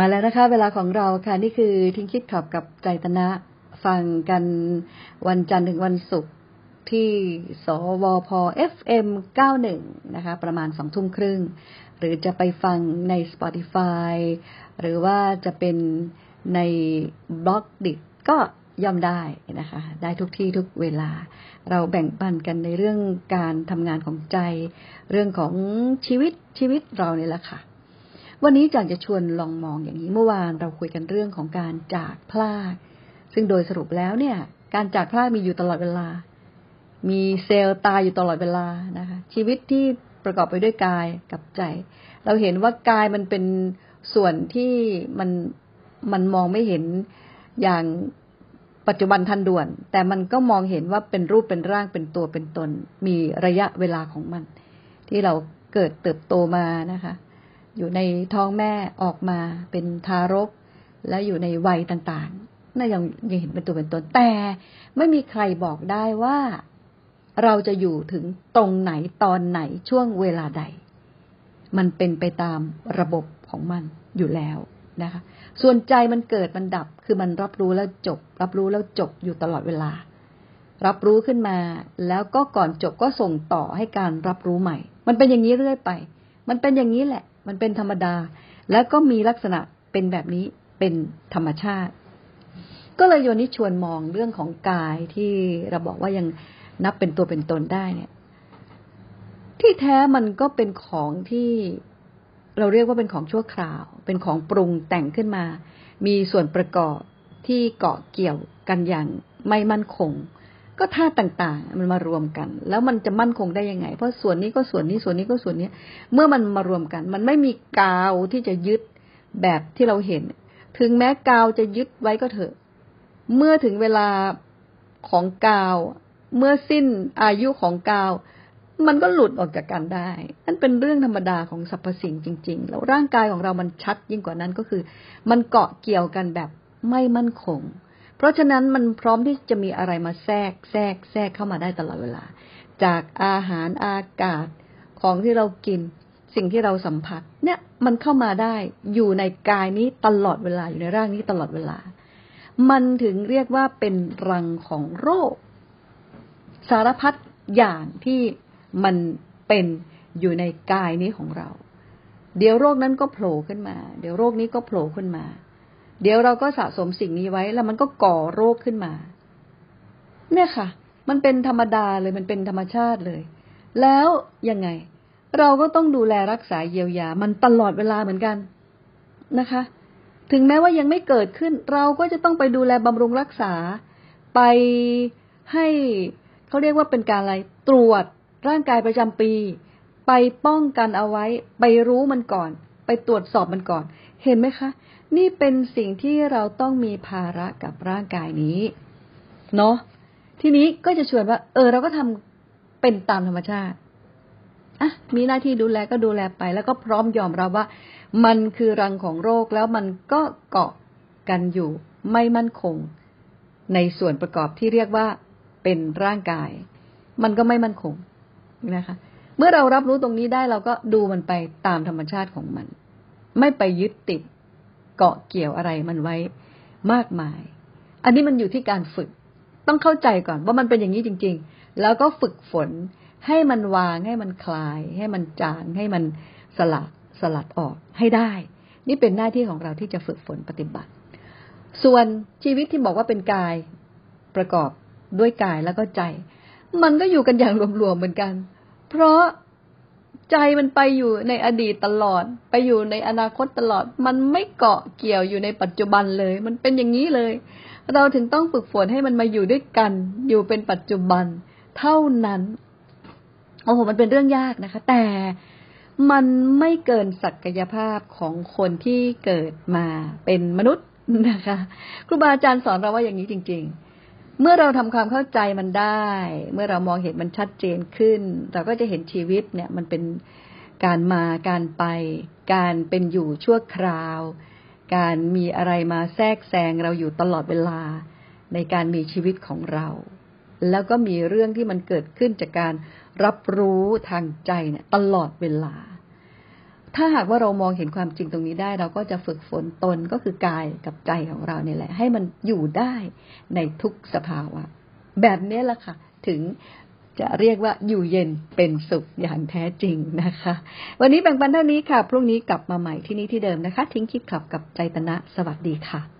มาแล้วนะคะ เวลาของเราค่ะนี่คือทิ้งคิดขับกับใจตนะฟังกันวันจันทร์ถึงวันศุกร์ที่สวพ FM 91 นะคะ ประมาณสองทุ่มครึ่ง หรือจะไปฟังใน Spotify หรือว่าจะเป็นในบล็อกดิก็ย่อมได้นะคะ ได้ทุกที่ทุกเวลา เราแบ่งปันกันในเรื่องการทำงานของใจ เรื่องของชีวิตชีวิตเราเนี่ยแหละค่ะ วันนี้จางจะชวนลองมองอย่างนี้เมื่อวานเราคุยกันเรื่องของการจากพลากซึ่งโดยสรุปแล้วเนี่ย การจากพลากมีอยู่ตลอดเวลา มีเซลล์ตายอยู่ตลอดเวลานะคะชีวิตที่ประกอบไปด้วยกายกับใจ เราเห็นว่ากายมันเป็นส่วนที่มันมันมองไม่เห็นอย่างปัจจุบันทันด่วน แต่มันก็มองเห็นว่าเป็นรูปเป็นร่างเป็นตัวเป็นตน มีระยะเวลาของมัน ที่เราเกิดเติบโตมานะคะ อยู่ในท้องแม่ออกมาเป็นทารก และอยู่ในวัยต่างๆน่ายังยังเห็นเป็นตัวเป็นตนแต่ไม่มีใครบอกได้ว่า เราจะอยู่ถึงตรงไหนตอนไหนช่วงเวลาใด มันเป็นไปตามระบบของมันอยู่แล้วนะคะ ส่วนใจมันเกิดมันดับ คือมันรับรู้แล้วจบ รับรู้แล้วจบอยู่ตลอดเวลา รับรู้ขึ้นมา แล้วก็ก่อนจบก็ส่งต่อให้การรับรู้ใหม่ มันเป็นอย่างนี้เรื่อยไป มันเป็นอย่างนี้แหละ มันเป็นธรรมดา แล้วก็มีลักษณะเป็นแบบนี้เป็นธรรมชาติ ก็เลยโยนิชวนมองเรื่องของกายที่เราบอกว่ายังนับเป็นตัวเป็นตนได้เนี่ย ที่แท้มันก็เป็นของที่เราเรียกว่าเป็นของชั่วคราว เป็นของปรุงแต่งขึ้นมา มีส่วนประกอบที่เกาะเกี่ยวกันอย่างไม่มั่นคง ก็ธาตุต่างๆ มันมารวมกัน แล้วมันจะมั่นคงได้ยังไง เพราะส่วนนี้ก็ส่วนนี้ส่วนนี้ก็ส่วนนี้ เมื่อมันมารวมกัน มันไม่มีกาวที่จะยึดแบบที่เราเห็น ถึงแม้กาวจะยึดไว้ก็เถอะ เมื่อถึงเวลาของกาว เมื่อสิ้นอายุของกาว มันก็หลุดออกจากกันได้นั่นเป็นเรื่องธรรมดาของสรรพสิ่งจริง ๆ แล้วร่างกายของเรามันชัดยิ่งกว่านั้นก็คือ มันเกาะเกี่ยวกันแบบไม่มั่นคง เพราะฉะนั้นมันพร้อมที่จะมีอะไรมาแทรกแทรกแทรกเข้ามาได้ตลอดเวลา จากอาหารอากาศของที่เรากิน สิ่งที่เราสัมผัส เนี่ยมันเข้ามาได้อยู่ในกายนี้ตลอดเวลาอยู่ในร่างนี้ตลอดเวลา มันถึงเรียกว่าเป็นรังของโรค สารพัดอย่างที่มันเป็นอยู่ในกายนี้ของเรา เดี๋ยวโรคนั้นก็โผล่ขึ้นมา เดี๋ยวโรคนี้ก็โผล่ขึ้นมา เดี๋ยวเราก็สะสมสิ่งนี้ไว้ แล้วมันก็ก่อโรคขึ้นมา เนี่ยค่ะ มันเป็นธรรมดาเลย มันเป็นธรรมชาติเลย แล้วยังไง เราก็ต้องดูแลรักษาเยียวยา มันตลอดเวลาเหมือนกันนะคะ ถึงแม้ว่ายังไม่เกิดขึ้น เราก็จะต้องไปดูแลบำรุงรักษา ไปให้เขาเรียกว่าเป็นการอะไร ตรวจร่างกายประจำปี ไปป้องกันเอาไว้ ไปรู้มันก่อน ไปตรวจสอบมันก่อน เห็นไหมคะ นี่เป็นสิ่งที่เราต้องมีภาระกับร่างกายนี้ เนาะทีนี้ก็จะชวนว่า เออ เราก็ทำเป็นตามธรรมชาติอะมีหน้าที่ดูแลก็ดูแลไป แล้วก็พร้อมยอมรับว่า มันคือรังของโรคแล้วมันก็เกาะกันอยู่ ไม่มั่นคง ในส่วนประกอบที่เรียกว่าเป็นร่างกาย มันก็ไม่มั่นคงนะคะ เมื่อเรารับรู้ตรงนี้ได้เราก็ดูมันไปตามธรรมชาติของมัน ไม่ไปยึดติด เกาะเกี่ยวอะไรมันไว้มากมาย อันนี้มันอยู่ที่การฝึก ต้องเข้าใจก่อนว่ามันเป็นอย่างนี้จริง ๆ แล้วก็ฝึกฝนให้มันวางให้มันคลาย ให้มันจางให้มันสลัดสลัดออกให้ได้ นี่เป็นหน้าที่ของเราที่จะฝึกฝนปฏิบัติ ส่วนชีวิตที่บอกว่าเป็นกายประกอบด้วยกายแล้วก็ใจ มันก็อยู่กันอย่างรวมๆเหมือนกัน เพราะ ใจมันไปอยู่ในอดีตตลอด ไปอยู่ในอนาคตตลอด มันไม่เกาะเกี่ยวอยู่ในปัจจุบันเลย มันเป็นอย่างนี้เลย เราถึงต้องฝึกฝนให้มันมาอยู่ด้วยกัน อยู่เป็นปัจจุบัน เท่านั้นโอ้โหมันเป็นเรื่องยากนะคะ แต่มันไม่เกินศักยภาพของคนที่เกิดมาเป็นมนุษย์นะคะ ครูบาอาจารย์สอนเราว่าอย่างนี้จริง ๆ เมื่อเราทำความเข้าใจมันได้ เมื่อเรามองเห็นมันชัดเจนขึ้น เราก็จะเห็นชีวิตเนี่ยมันเป็นการมาการไป การเป็นอยู่ชั่วคราว การมีอะไรมาแทรกแซงเราอยู่ตลอดเวลาในการมีชีวิตของเรา แล้วก็มีเรื่องที่มันเกิดขึ้นจากการรับรู้ทางใจเนี่ยตลอดเวลา ถ้าหากว่าเรามองเห็นความจริงตรงนี้ได้ เราก็จะฝึกฝนตนก็คือกายกับใจของเราเนี่ยแหละ ให้มันอยู่ได้ในทุกสภาวะ แบบนี้แหละค่ะ ถึงจะเรียกว่าอยู่เย็นเป็นสุขอย่างแท้จริงนะคะ วันนี้แบ่งปันเท่านี้ค่ะ พรุ่งนี้กลับมาใหม่ที่นี่ที่เดิมนะคะ ทิ้งคิดขับกับใจตนะ สวัสดีค่ะ